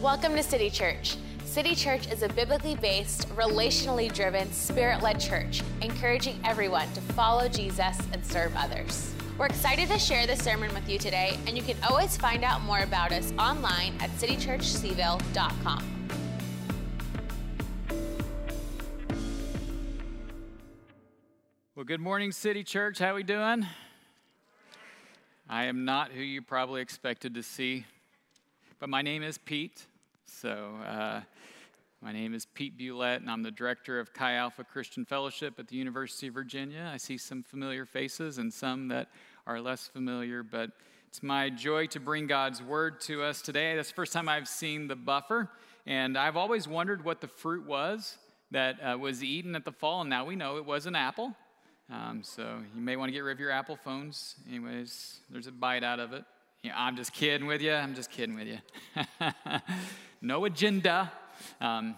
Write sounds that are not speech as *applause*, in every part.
Welcome to City Church. City Church is a biblically based, relationally driven, spirit led church, encouraging everyone to follow Jesus and serve others. We're excited to share this sermon with you today, and you can always find out more about us online at citychurchcville.com. Well, good morning, City Church. How we doing? I am not who you probably expected to see, but my name is Pete. So, uh, my name is Pete Bulette, and I'm the director of Chi Alpha Christian Fellowship at the University of Virginia. I see some familiar faces and some that are less familiar, but it's my joy to bring God's word to us today. That's the first time I've seen the buffer, and I've always wondered what the fruit was that uh, was eaten at the fall, and now we know it was an apple. Um, so you may want to get rid of your Apple phones. Anyways, there's a bite out of it. I'm just kidding with you. I'm just kidding with you. *laughs* no agenda. Um,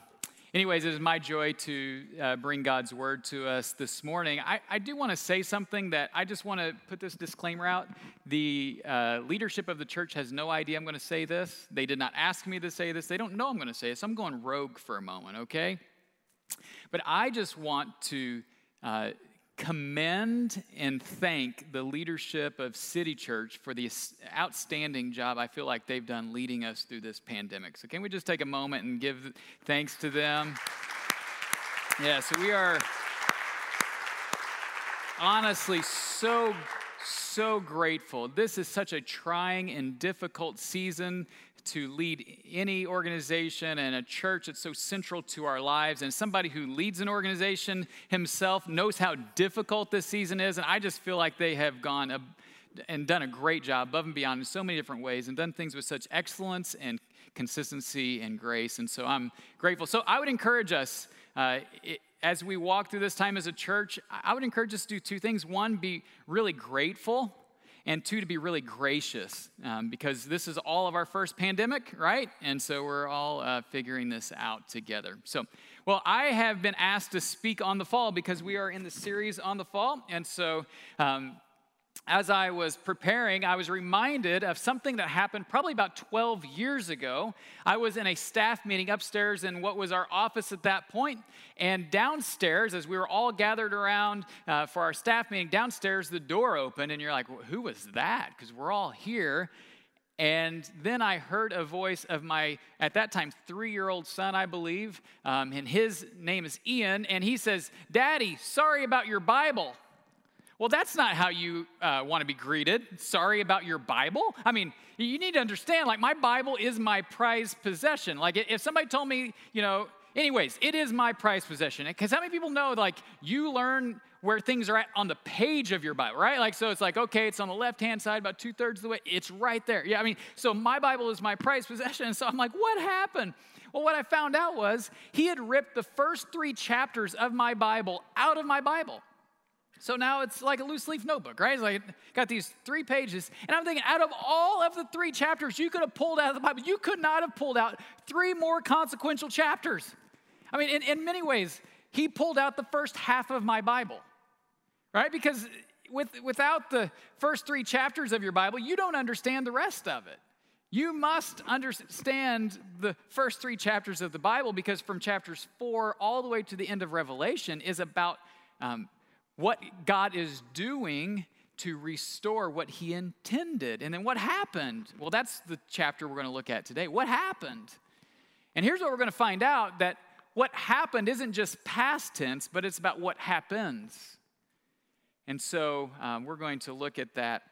anyways, it is my joy to uh, bring God's word to us this morning. I, I do want to say something that I just want to put this disclaimer out. The uh, leadership of the church has no idea I'm going to say this. They did not ask me to say this. They don't know I'm going to say this. I'm going rogue for a moment, okay? But I just want to. Uh, commend and thank the leadership of City Church for the outstanding job I feel like they've done leading us through this pandemic. So, can we just take a moment and give thanks to them? Yeah, so we are honestly so so grateful. This is such a trying and difficult season to lead any organization and a church that's so central to our lives. And somebody who leads an organization himself knows how difficult this season is. And I just feel like they have gone a, and done a great job above and beyond in so many different ways and done things with such excellence and consistency and grace. And so I'm grateful. So I would encourage us. Uh, it, as we walk through this time as a church, I would encourage us to do two things. One, be really grateful and two, to be really gracious um, because this is all of our first pandemic, right? And so we're all uh, figuring this out together. So, well, I have been asked to speak on the fall because we are in the series on the fall. And so, um, as I was preparing, I was reminded of something that happened probably about 12 years ago. I was in a staff meeting upstairs in what was our office at that point, and downstairs, as we were all gathered around uh, for our staff meeting, downstairs the door opened, and you're like, well, who was that? Because we're all here. And then I heard a voice of my, at that time, three year old son, I believe, um, and his name is Ian, and he says, Daddy, sorry about your Bible. Well, that's not how you uh, want to be greeted. Sorry about your Bible. I mean, you need to understand, like, my Bible is my prized possession. Like, if somebody told me, you know, anyways, it is my prized possession. Because how many people know, like, you learn where things are at on the page of your Bible, right? Like, so it's like, okay, it's on the left hand side, about two thirds of the way. It's right there. Yeah, I mean, so my Bible is my prized possession. And *laughs* so I'm like, what happened? Well, what I found out was he had ripped the first three chapters of my Bible out of my Bible. So now it's like a loose leaf notebook, right? It's like got these three pages. And I'm thinking, out of all of the three chapters you could have pulled out of the Bible, you could not have pulled out three more consequential chapters. I mean, in, in many ways, he pulled out the first half of my Bible, right? Because with, without the first three chapters of your Bible, you don't understand the rest of it. You must understand the first three chapters of the Bible because from chapters four all the way to the end of Revelation is about um, what God is doing to restore what he intended. And then what happened? Well, that's the chapter we're going to look at today. What happened? And here's what we're going to find out that what happened isn't just past tense, but it's about what happens. And so um, we're going to look at that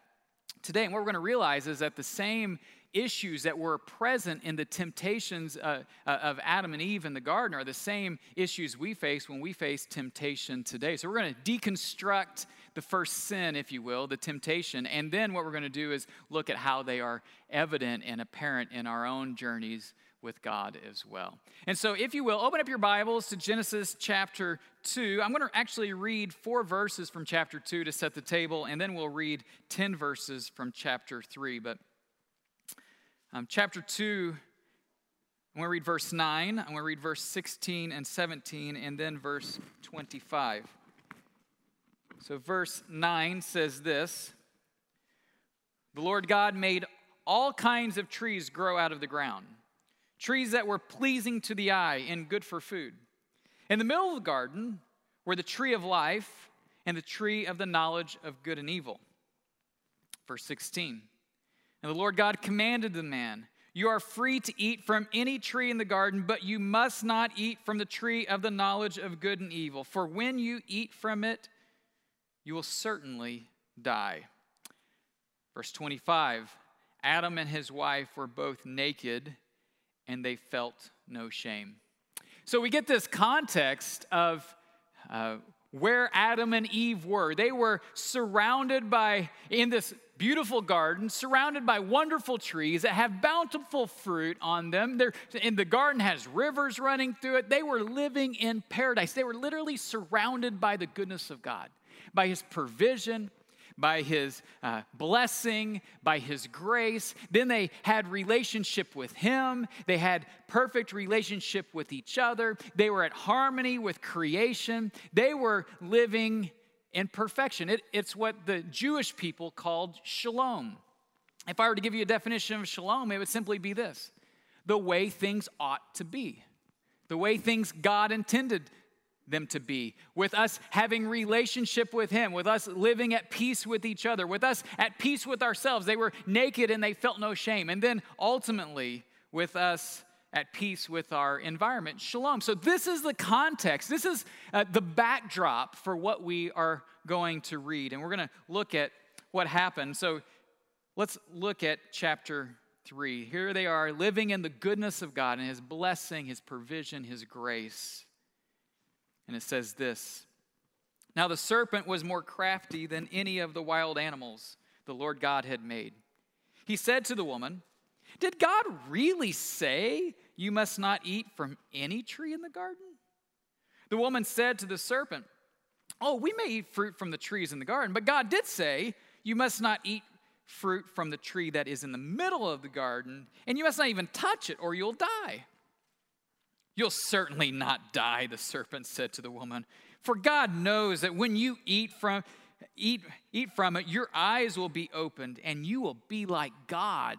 today. And what we're going to realize is that the same issues that were present in the temptations uh, uh, of Adam and Eve in the garden are the same issues we face when we face temptation today. So we're going to deconstruct the first sin, if you will, the temptation, and then what we're going to do is look at how they are evident and apparent in our own journeys with God as well. And so, if you will, open up your Bibles to Genesis chapter 2. I'm going to actually read four verses from chapter 2 to set the table, and then we'll read 10 verses from chapter 3. But um, chapter 2, I'm going to read verse 9, I'm going to read verse 16 and 17, and then verse 25. So, verse 9 says this The Lord God made all kinds of trees grow out of the ground trees that were pleasing to the eye and good for food. In the middle of the garden were the tree of life and the tree of the knowledge of good and evil. Verse 16. And the Lord God commanded the man, You are free to eat from any tree in the garden, but you must not eat from the tree of the knowledge of good and evil. For when you eat from it, you will certainly die. Verse 25 Adam and his wife were both naked and they felt no shame. So we get this context of uh, where Adam and Eve were. They were surrounded by, in this beautiful garden, surrounded by wonderful trees that have bountiful fruit on them. They're, and the garden has rivers running through it. They were living in paradise. They were literally surrounded by the goodness of God, by His provision, by his uh, blessing, by his grace. Then they had relationship with him. They had perfect relationship with each other. They were at harmony with creation. They were living in perfection. It, it's what the Jewish people called shalom. If I were to give you a definition of shalom, it would simply be this the way things ought to be, the way things God intended them to be, with us having relationship with him, with us living at peace with each other, with us at peace with ourselves. They were naked and they felt no shame. And then ultimately with us at peace with our environment. Shalom. So this is the context. This is uh, the backdrop for what we are going to read. And we're going to look at what happened. So let's look at chapter 3. Here they are living in the goodness of God and his blessing, his provision, his grace. And it says this Now the serpent was more crafty than any of the wild animals the Lord God had made. He said to the woman, Did God really say you must not eat from any tree in the garden? The woman said to the serpent, Oh, we may eat fruit from the trees in the garden, but God did say, You must not eat fruit from the tree that is in the middle of the garden, and you must not even touch it, or you'll die. You'll certainly not die, the serpent said to the woman. For God knows that when you eat from, eat, eat from it, your eyes will be opened, and you will be like God,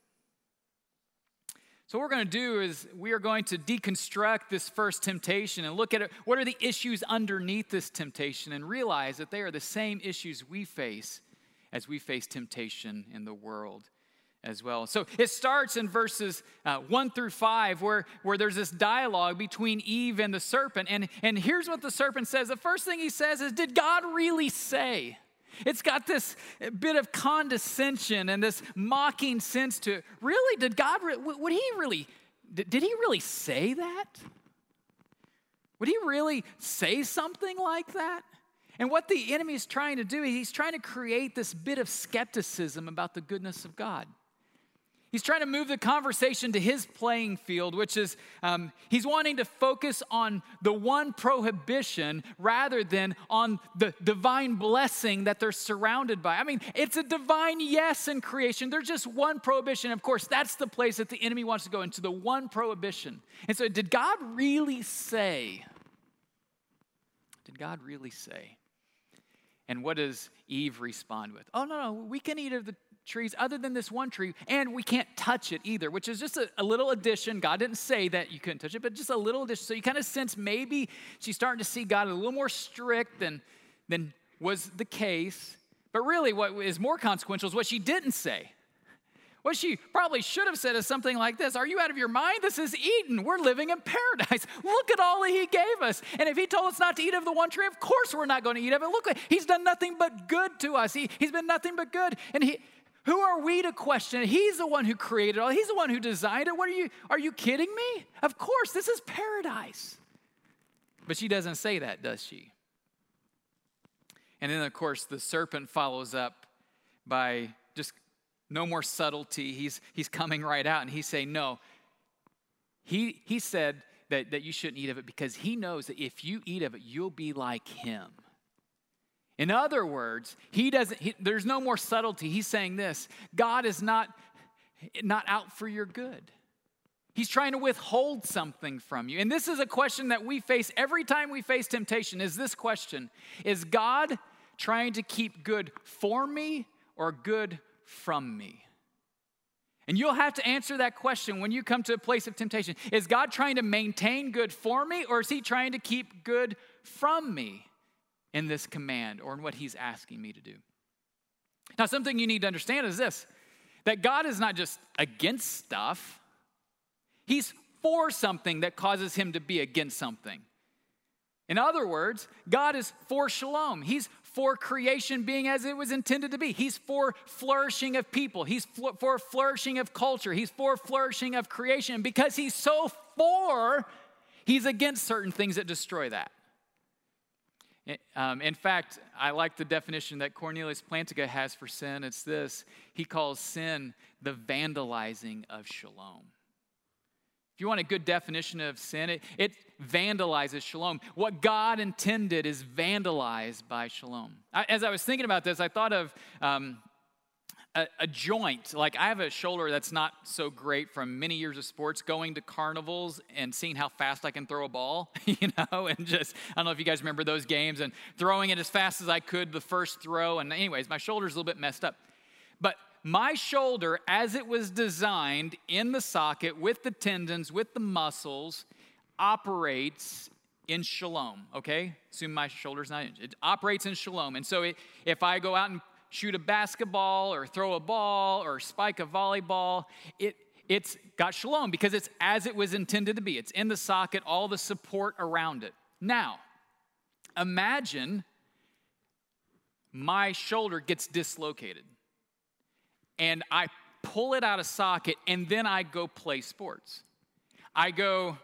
So, what we're going to do is we are going to deconstruct this first temptation and look at it, what are the issues underneath this temptation and realize that they are the same issues we face as we face temptation in the world as well. So, it starts in verses uh, 1 through 5 where, where there's this dialogue between Eve and the serpent. And, and here's what the serpent says the first thing he says is, Did God really say? It's got this bit of condescension and this mocking sense to it. Really? Did God, would he really, did he really say that? Would he really say something like that? And what the enemy is trying to do, he's trying to create this bit of skepticism about the goodness of God. He's trying to move the conversation to his playing field, which is um, he's wanting to focus on the one prohibition rather than on the divine blessing that they're surrounded by. I mean, it's a divine yes in creation. There's just one prohibition. Of course, that's the place that the enemy wants to go into the one prohibition. And so, did God really say? Did God really say? And what does Eve respond with? Oh, no, no, we can eat of the trees other than this one tree, and we can't touch it either, which is just a, a, little addition. God didn't say that you couldn't touch it, but just a little addition. So you kind of sense maybe she's starting to see God a little more strict than, than was the case. But really, what is more consequential is what she didn't say. What she probably should have said is something like this Are you out of your mind? This is Eden. We're living in paradise. *laughs* Look at all that He gave us. And if He told us not to eat of the one tree, of course we're not going to eat of it. Look, He's done nothing but good to us. He, he's been nothing but good. And He, Who are we to question? He's the one who created all. He's the one who designed it. What are you are you kidding me? Of course, this is paradise. But she doesn't say that, does she? And then of course the serpent follows up by just no more subtlety. He's he's coming right out and he's saying, "No." He he said that, that you shouldn't eat of it because he knows that if you eat of it, you'll be like him. In other words, he doesn't, he, there's no more subtlety. He's saying this God is not, not out for your good. He's trying to withhold something from you. And this is a question that we face every time we face temptation is this question Is God trying to keep good for me or good from me? And you'll have to answer that question when you come to a place of temptation. Is God trying to maintain good for me or is he trying to keep good from me? In this command or in what he's asking me to do. Now, something you need to understand is this that God is not just against stuff, he's for something that causes him to be against something. In other words, God is for shalom. He's for creation being as it was intended to be. He's for flourishing of people. He's for flourishing of culture. He's for flourishing of creation. Because he's so for, he's against certain things that destroy that. Um, in fact, I like the definition that Cornelius Plantinga has for sin. It's this he calls sin the vandalizing of shalom. If you want a good definition of sin, it, it vandalizes shalom. What God intended is vandalized by shalom. I, as I was thinking about this, I thought of um, a, a, joint. Like I have a shoulder that's not so great from many years of sports, going to carnivals and seeing how fast I can throw a ball, *laughs* you know, and just, I don't know if you guys remember those games and throwing it as fast as I could the first throw. And, anyways, my shoulder's a little bit messed up. But my shoulder, as it was designed in the socket with the tendons, with the muscles, operates in shalom, okay? Assume my shoulder's not injured. It operates in shalom. And so it, if I go out and shoot a basketball or throw a ball or spike a volleyball. It, it's got shalom because it's as it was intended to be. It's in the socket, all the support around it. Now, imagine my shoulder gets dislocated and I pull it out of socket and then I go play sports. I go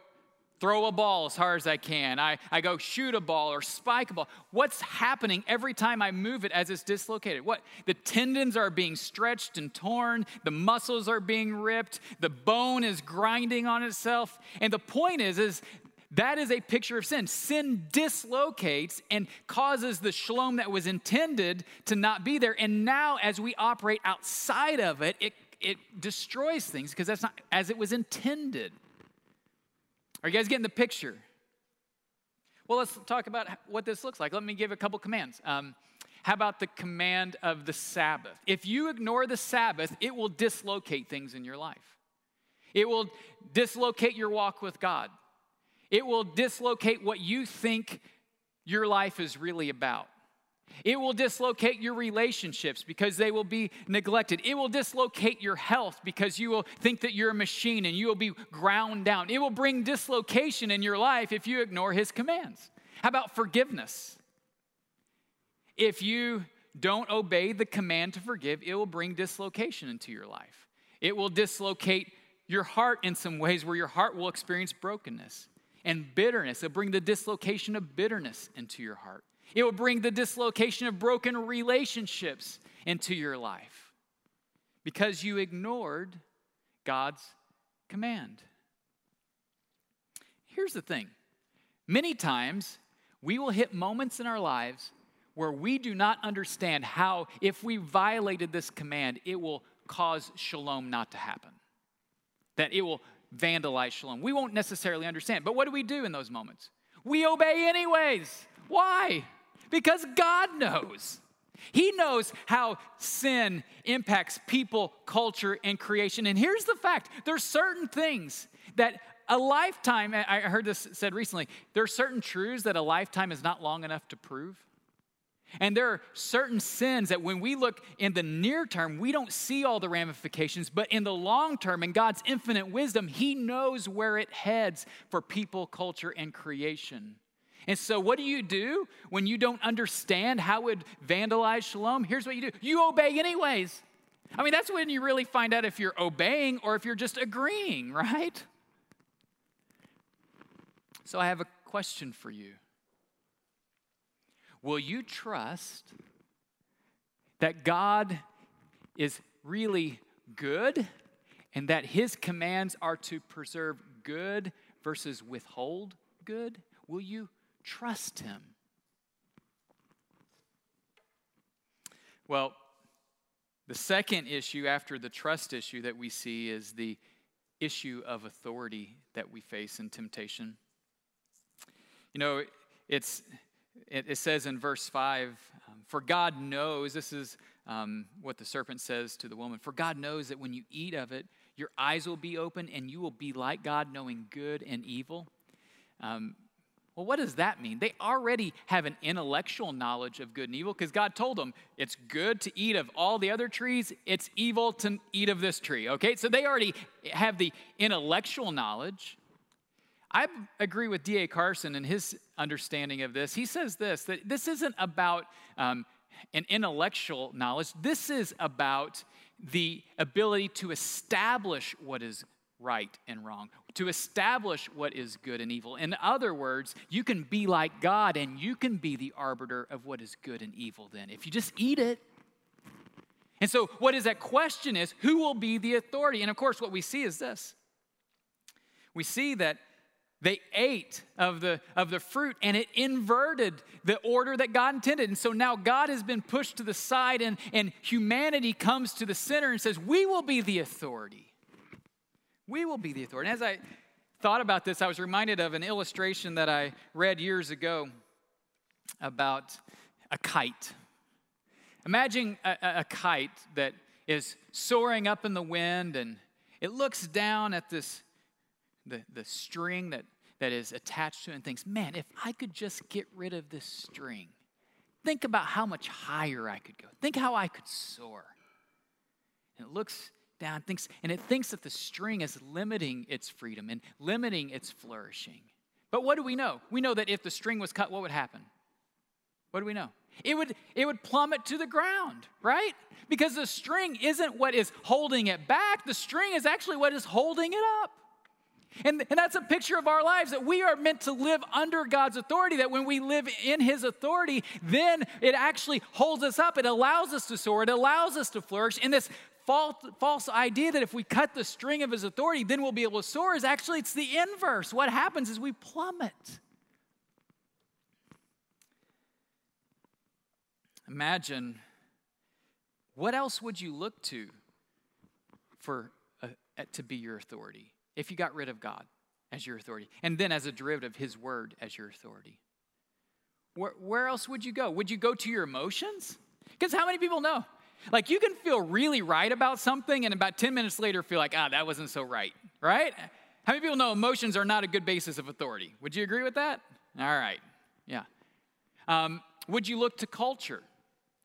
throw a ball as hard as I can. I, I go shoot a ball or spike a ball. What's happening every time I move it as it's dislocated? What? The tendons are being stretched and torn, the muscles are being ripped, the bone is grinding on itself. And the point is, is that is a picture of sin. Sin dislocates and causes the shalom that was intended to not be there. And now, as we operate outside of it, it, it destroys things because that's not as it was intended. Are you guys getting the picture? Well, let's talk about what this looks like. Let me give a couple commands. Um, how about the command of the Sabbath? If you ignore the Sabbath, it will dislocate things in your life. It will dislocate your walk with God. It will dislocate what you think your life is really about. It will dislocate your relationships because they will be neglected. It will dislocate your health because you will think that you're a machine and you will be ground down. It will bring dislocation in your life if you ignore his commands. How about forgiveness? If you don't obey the command to forgive, it will bring dislocation into your life. It will dislocate your heart in some ways where your heart will experience brokenness and bitterness. It'll bring the dislocation of bitterness into your heart. It will bring the dislocation of broken relationships into your life because you ignored God's command. Here's the thing many times we will hit moments in our lives where we do not understand how, if we violated this command, it will cause shalom not to happen, that it will vandalize shalom. We won't necessarily understand. But what do we do in those moments? We obey anyways. Why? Because God knows. He knows how sin impacts people, culture, and creation. And here's the fact there's certain things that a lifetime, I heard this said recently, there are certain truths that a lifetime is not long enough to prove. And there are certain sins that when we look in the near term, we don't see all the ramifications, but in the long term, in God's infinite wisdom, He knows where it heads for people, culture, and creation. And so, what do you do when you don't understand how it would vandalize shalom? Here's what you do you obey anyways. I mean, that's when you really find out if you're obeying or if you're just agreeing, *laughs* right? So I have a question for you. Will you trust that God is really good and that his commands are to preserve good versus withhold good? Will you trust him? Well, the second issue after the trust issue that we see is the issue of authority that we face in temptation. You know, it's it, it says in verse 5 um, For God knows, this is um, what the serpent says to the woman, for God knows that when you eat of it, your eyes will be open and you will be like God, knowing good and evil. Um, well, what does that mean? They already have an intellectual knowledge of good and evil because God told them it's good to eat of all the other trees, it's evil to eat of this tree, okay? So they already have the intellectual knowledge. I agree with D.A. Carson and his understanding of this. He says this that this isn't about um, an intellectual knowledge, this is about the ability to establish what is right and wrong, to establish what is good and evil. In other words, you can be like God and you can be the arbiter of what is good and evil then, if you just eat it. And so, what is that question is who will be the authority? And of course, what we see is this we see that they ate of the, of the fruit and it inverted the order that God intended. And so now God has been pushed to the side and, and humanity comes to the center and says, We will be the authority. We will be the authority. And as I thought about this, I was reminded of an illustration that I read years ago about a kite. Imagine a, a, kite that is soaring up in the wind and it looks down at this the, the string that, that is attached to it and thinks, man, if I could just get rid of this string, think about how much higher I could go. Think how I could soar. And it looks down, thinks, and it thinks that the string is limiting its freedom and limiting its flourishing. But what do we know? We know that if the string was cut, what would happen? What do we know? It would, it would plummet to the ground, right? Because the string isn't what is holding it back, the string is actually what is holding it up. And, and that's a picture of our lives that we are meant to live under God's authority, that when we live in His authority, then it actually holds us up. It allows us to soar, it allows us to flourish. And this false, false idea that if we cut the string of His authority, then we'll be able to soar is actually it's the inverse. What happens is we plummet. Imagine what else would you look to for a, to be your authority? if you got rid of God as your authority, and then as a derivative, His Word as your authority? Where, where else would you go? Would you go to your emotions? Because how many people know? Like you can feel really right about something, and about 10 minutes later, feel like, ah, that wasn't so right, right? How many people know emotions are not a good basis of authority? Would you agree with that? All right, yeah. Um, would you look to culture?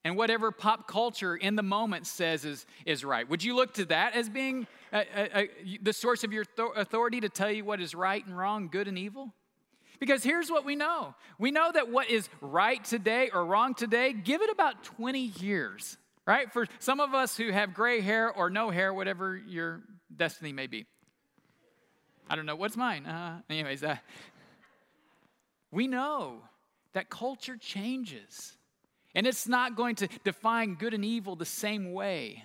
and whatever pop culture in the moment says is, is right. Would you look to that as being a, a, a, the source of your authority to tell you what is right and wrong, good and evil? Because here's what we know we know that what is right today or wrong today, give it about 20 years, right? For some of us who have gray hair or no hair, whatever your destiny may be. I don't know, what's mine? Uh, anyways, uh, we know that culture changes. And it's not going to define good and evil the same way.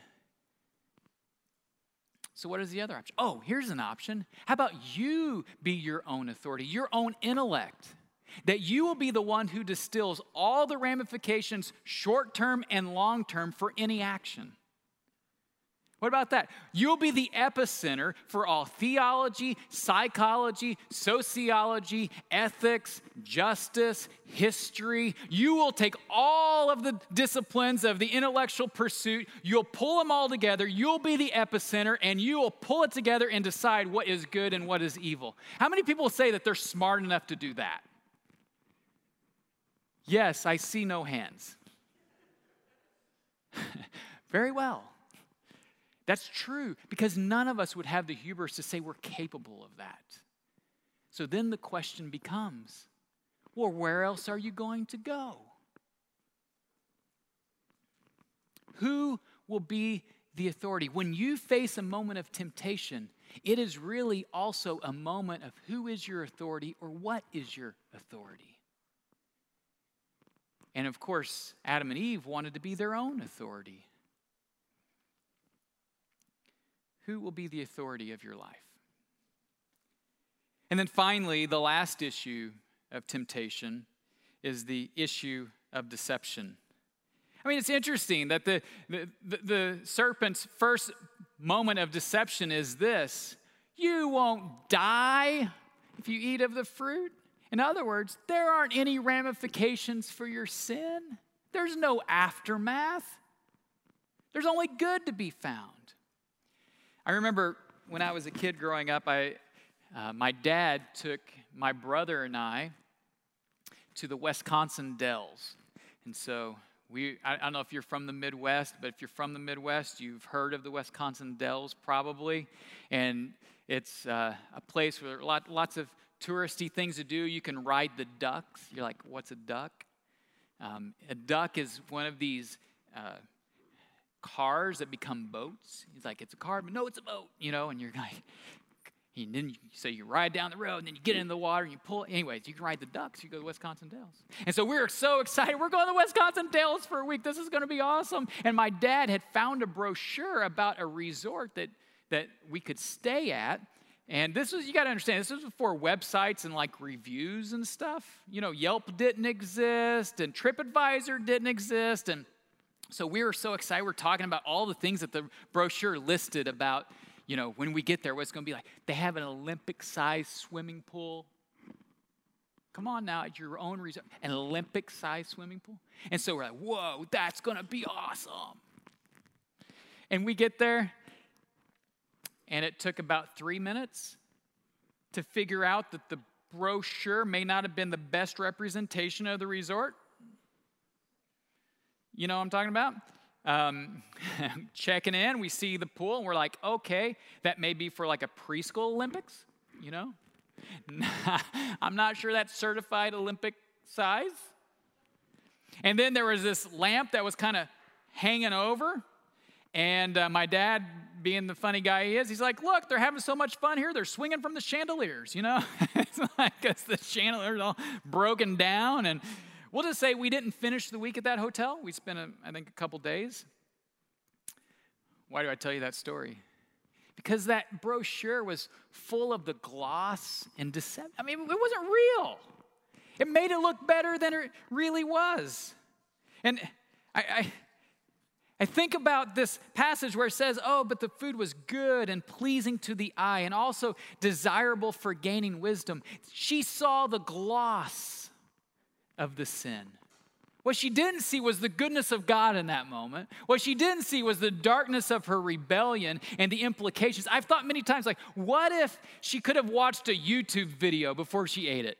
So, what is the other option? Oh, here's an option. How about you be your own authority, your own intellect? That you will be the one who distills all the ramifications, short term and long term, for any action. What about that? You'll be the epicenter for all theology, psychology, sociology, ethics, justice, history. You will take all of the disciplines of the intellectual pursuit, you'll pull them all together, you'll be the epicenter, and you will pull it together and decide what is good and what is evil. How many people say that they're smart enough to do that? Yes, I see no hands. *laughs* Very well. That's true because none of us would have the hubris to say we're capable of that. So then the question becomes well, where else are you going to go? Who will be the authority. When you face a moment of temptation, it is really also a moment of who is your authority or what is your authority. And of course, Adam and Eve wanted to be their own authority. Who will be the authority of your life? And then finally, the last issue of temptation is the issue of deception. I mean, it's interesting that the, the, the, serpent's first moment of deception is this you won't die if you eat of the fruit. In other words, there aren't any ramifications for your sin, there's no aftermath, there's only good to be found. I remember when I was a kid growing up, I, uh, my dad took my brother and I to the Wisconsin Dells. And so we, I, I, don't know if you're from the Midwest, but if you're from the Midwest, you've heard of the Wisconsin Dells probably. And it's uh, a place where lot, lots of touristy things to do. You can ride the ducks. You're like, what's a duck? Um, a duck is one of these uh, cars that become boats. He's like, it's a car, but no, it's a boat, you know, and you're *laughs* like, and then you, so you ride down the road, and then you get in the water, and you pull. Anyways, you can ride the ducks. You go to Wisconsin Dells, and so we are so excited. We're going to Wisconsin Dells for a week. This is going to be awesome. And my dad had found a brochure about a resort that that we could stay at. And this was, you got to understand, this was before websites and like reviews and stuff. You know, Yelp didn't exist and TripAdvisor didn't exist. And so we were so excited. We're talking about all the things that the brochure listed about you know, when we get there, what's going to be like. They have an Olympic sized swimming pool. Come on now, at your own resort, an Olympic sized swimming pool. And so we're like, whoa, that's going to be awesome. And we get there, and it took about three minutes to figure out that the brochure may not have been the best representation of the resort. You know what I'm talking about? um, *laughs* checking in, we see the pool, and we're like, okay, that may be for like a preschool Olympics, you know? *laughs* I'm not sure that's certified Olympic size. And then there was this lamp that was kind of hanging over. And uh, my dad, being the funny guy he is, he's like, Look, they're having so much fun here. They're swinging from the chandeliers, you know? *laughs* it's like because the chandeliers all broken down. And We'll just say we didn't finish the week at that hotel. We spent, a, I think, a couple days. Why do I tell you that story? Because that brochure was full of the gloss and deception. I mean, it wasn't real. It made it look better than it really was. And I, I, I think about this passage where it says, Oh, but the food was good and pleasing to the eye and also desirable for gaining wisdom. She saw the gloss of the sin. What she didn't see was the goodness of God in that moment. What she didn't see was the darkness of her rebellion and the implications. I've thought many times, like, what if she could have watched a YouTube video before she ate it?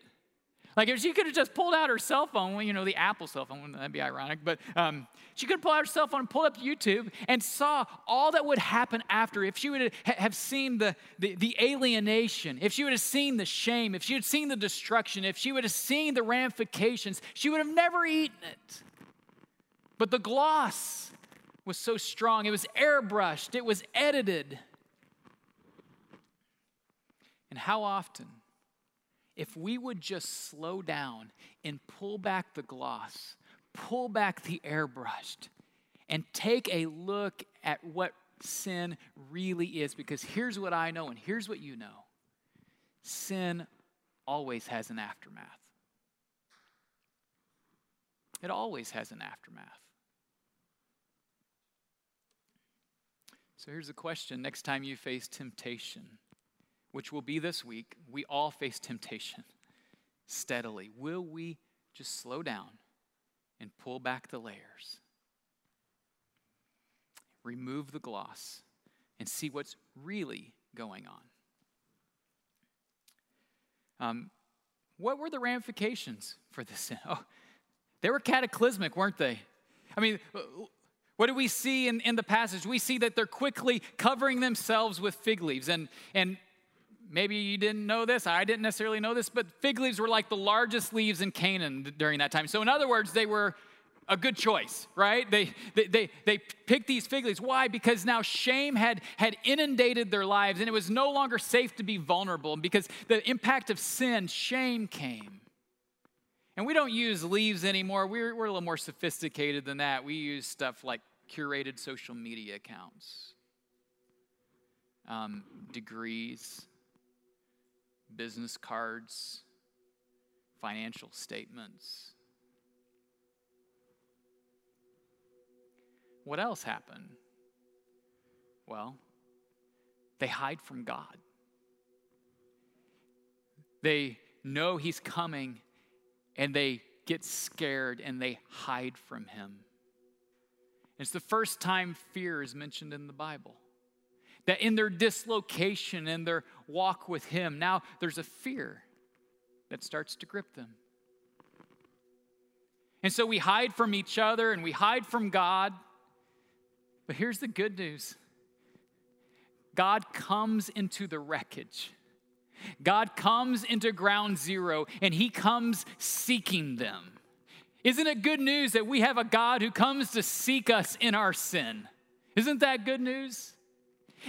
Like if she could have just pulled out her cell phone, you know, the Apple cell phone, that'd be ironic, but um, she could pull out her cell phone pull up YouTube and saw all that would happen after. If she would have seen the, the, the alienation, if she would have seen the shame, if she had seen the destruction, if she would have seen the ramifications, she would have never eaten it. But the gloss was so strong, it was airbrushed, it was edited. And how often if we would just slow down and pull back the gloss, pull back the airbrushed, and take a look at what sin really is, because here's what I know and here's what you know sin always has an aftermath. It always has an aftermath. So here's the question next time you face temptation which will be this week, we all face temptation steadily. Will we just slow down and pull back the layers? Remove the gloss and see what's really going on. Um, what were the ramifications for this sin? Oh, they were cataclysmic, weren't they? I mean, what do we see in, in the passage? We see that they're quickly covering themselves with fig leaves. And, and maybe you didn't know this. I didn't necessarily know this, but fig leaves were like the largest leaves in Canaan during that time. So, in other words, they were a good choice, right? They, they, they, they picked these fig leaves. Why? Because now shame had, had inundated their lives and it was no longer safe to be vulnerable. Because the impact of sin, shame came. And we don't use leaves anymore. We're, we're a little more sophisticated than that. We use stuff like curated social media accounts, um, degrees, business cards, financial statements What else happened? Well, they hide from God. They know He's coming and they get scared and they hide from Him. It's the first time fear is mentioned in the Bible. That in their dislocation and their walk with Him, now there's a fear that starts to grip them. And so we hide from each other and we hide from God. But here's the good news God comes into the wreckage. God comes into ground zero and he comes seeking them. Isn't it good news that we have a God who comes to seek us in our sin? Isn't that good news?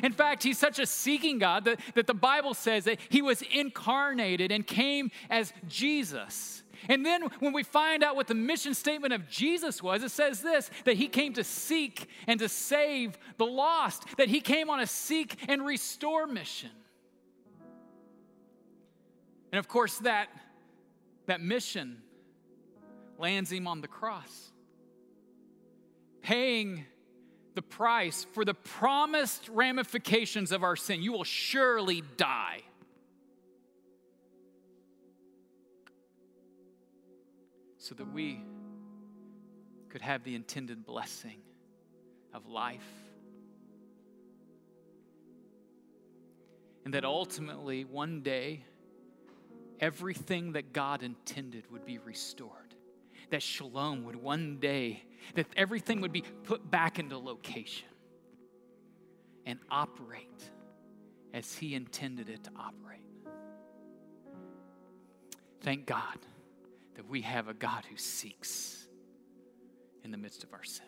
In fact, he's such a seeking God that, that the Bible says that he was incarnated and came as Jesus. And then when we find out what the mission statement of Jesus was, it says this that he came to seek and to save the lost, that he came on a seek and restore mission. And of course, that, that mission lands him on the cross, paying the price for the promised ramifications of our sin. You will surely die. so that we could have the intended blessing of life. And that ultimately, one day, everything that God intended would be restored. That shalom would one day, that everything would be put back into location and operate as He intended it to operate. Thank God that we have a God who seeks in the midst of our sin.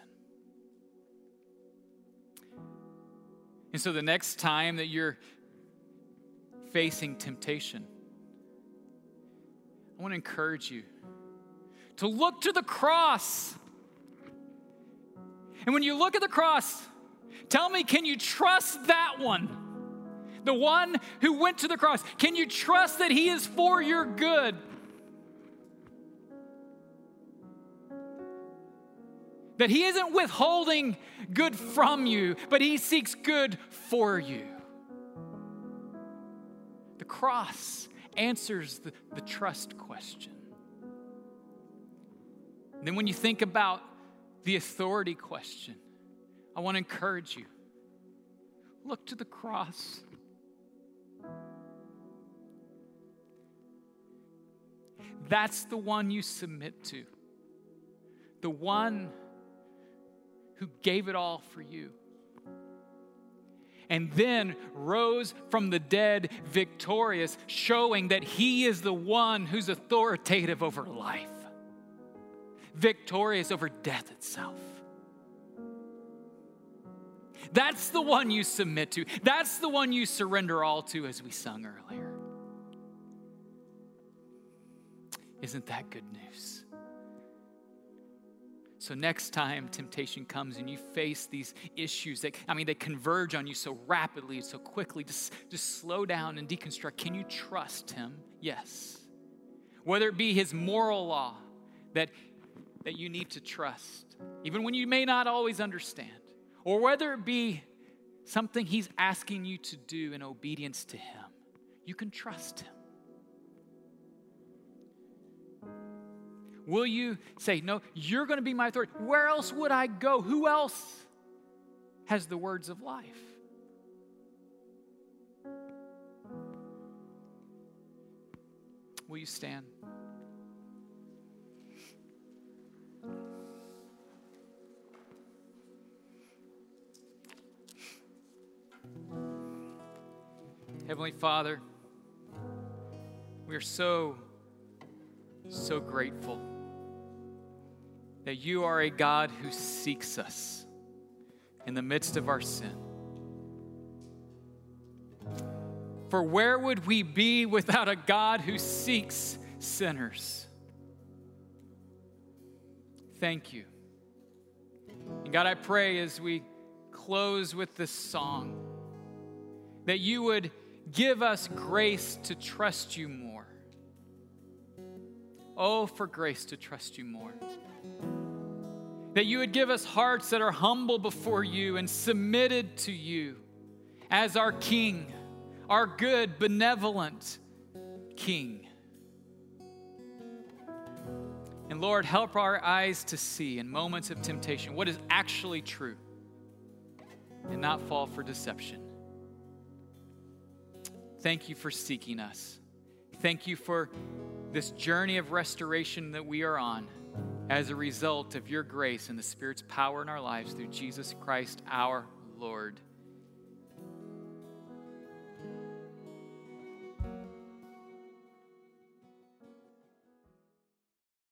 And so the next time that you're facing temptation, I want to encourage you to look to the cross. And when you look at the cross, tell me, can you trust that one? The one who went to the cross. Can you trust that he is for your good? That He isn't withholding good from you, but He seeks good for you. The cross answers the, the trust question. And then when you think about the authority question, I want to encourage you look to the cross. That's the one you submit to. The one who gave it all for you. And then rose from the dead victorious, showing that he is the one who's authoritative over life, victorious over death itself. That's the one you submit to. That's the one you surrender all to, as we sung earlier. Isn't that good news? So, next time temptation comes and you face these issues that, I mean, they converge on you so rapidly, so quickly, just, just slow down and deconstruct. Can you trust Him? Yes. Whether it be His moral law that, that you need to trust, even when you may not always understand, or whether it be something He's asking you to do in obedience to Him, you can trust Him. Will you say, No, you're going to be my authority? Where else would I go? Who else has the words of life? Will you stand? Heavenly Father, we are so, so grateful that you are a God who seeks us in the midst of our sin. For where would we be without a God who seeks sinners? Thank you. And God, I pray as we close with this song that you would give us grace to trust you more. Oh, for grace to trust you more. That you would give us hearts that are humble before you and submitted to you as our King, our good, benevolent King. And Lord, help our eyes to see in moments of temptation what is actually true and not fall for deception. Thank you for seeking us. Thank you for this journey of restoration that we are on as a result of your grace and the Spirit's power in our lives through Jesus Christ our Lord.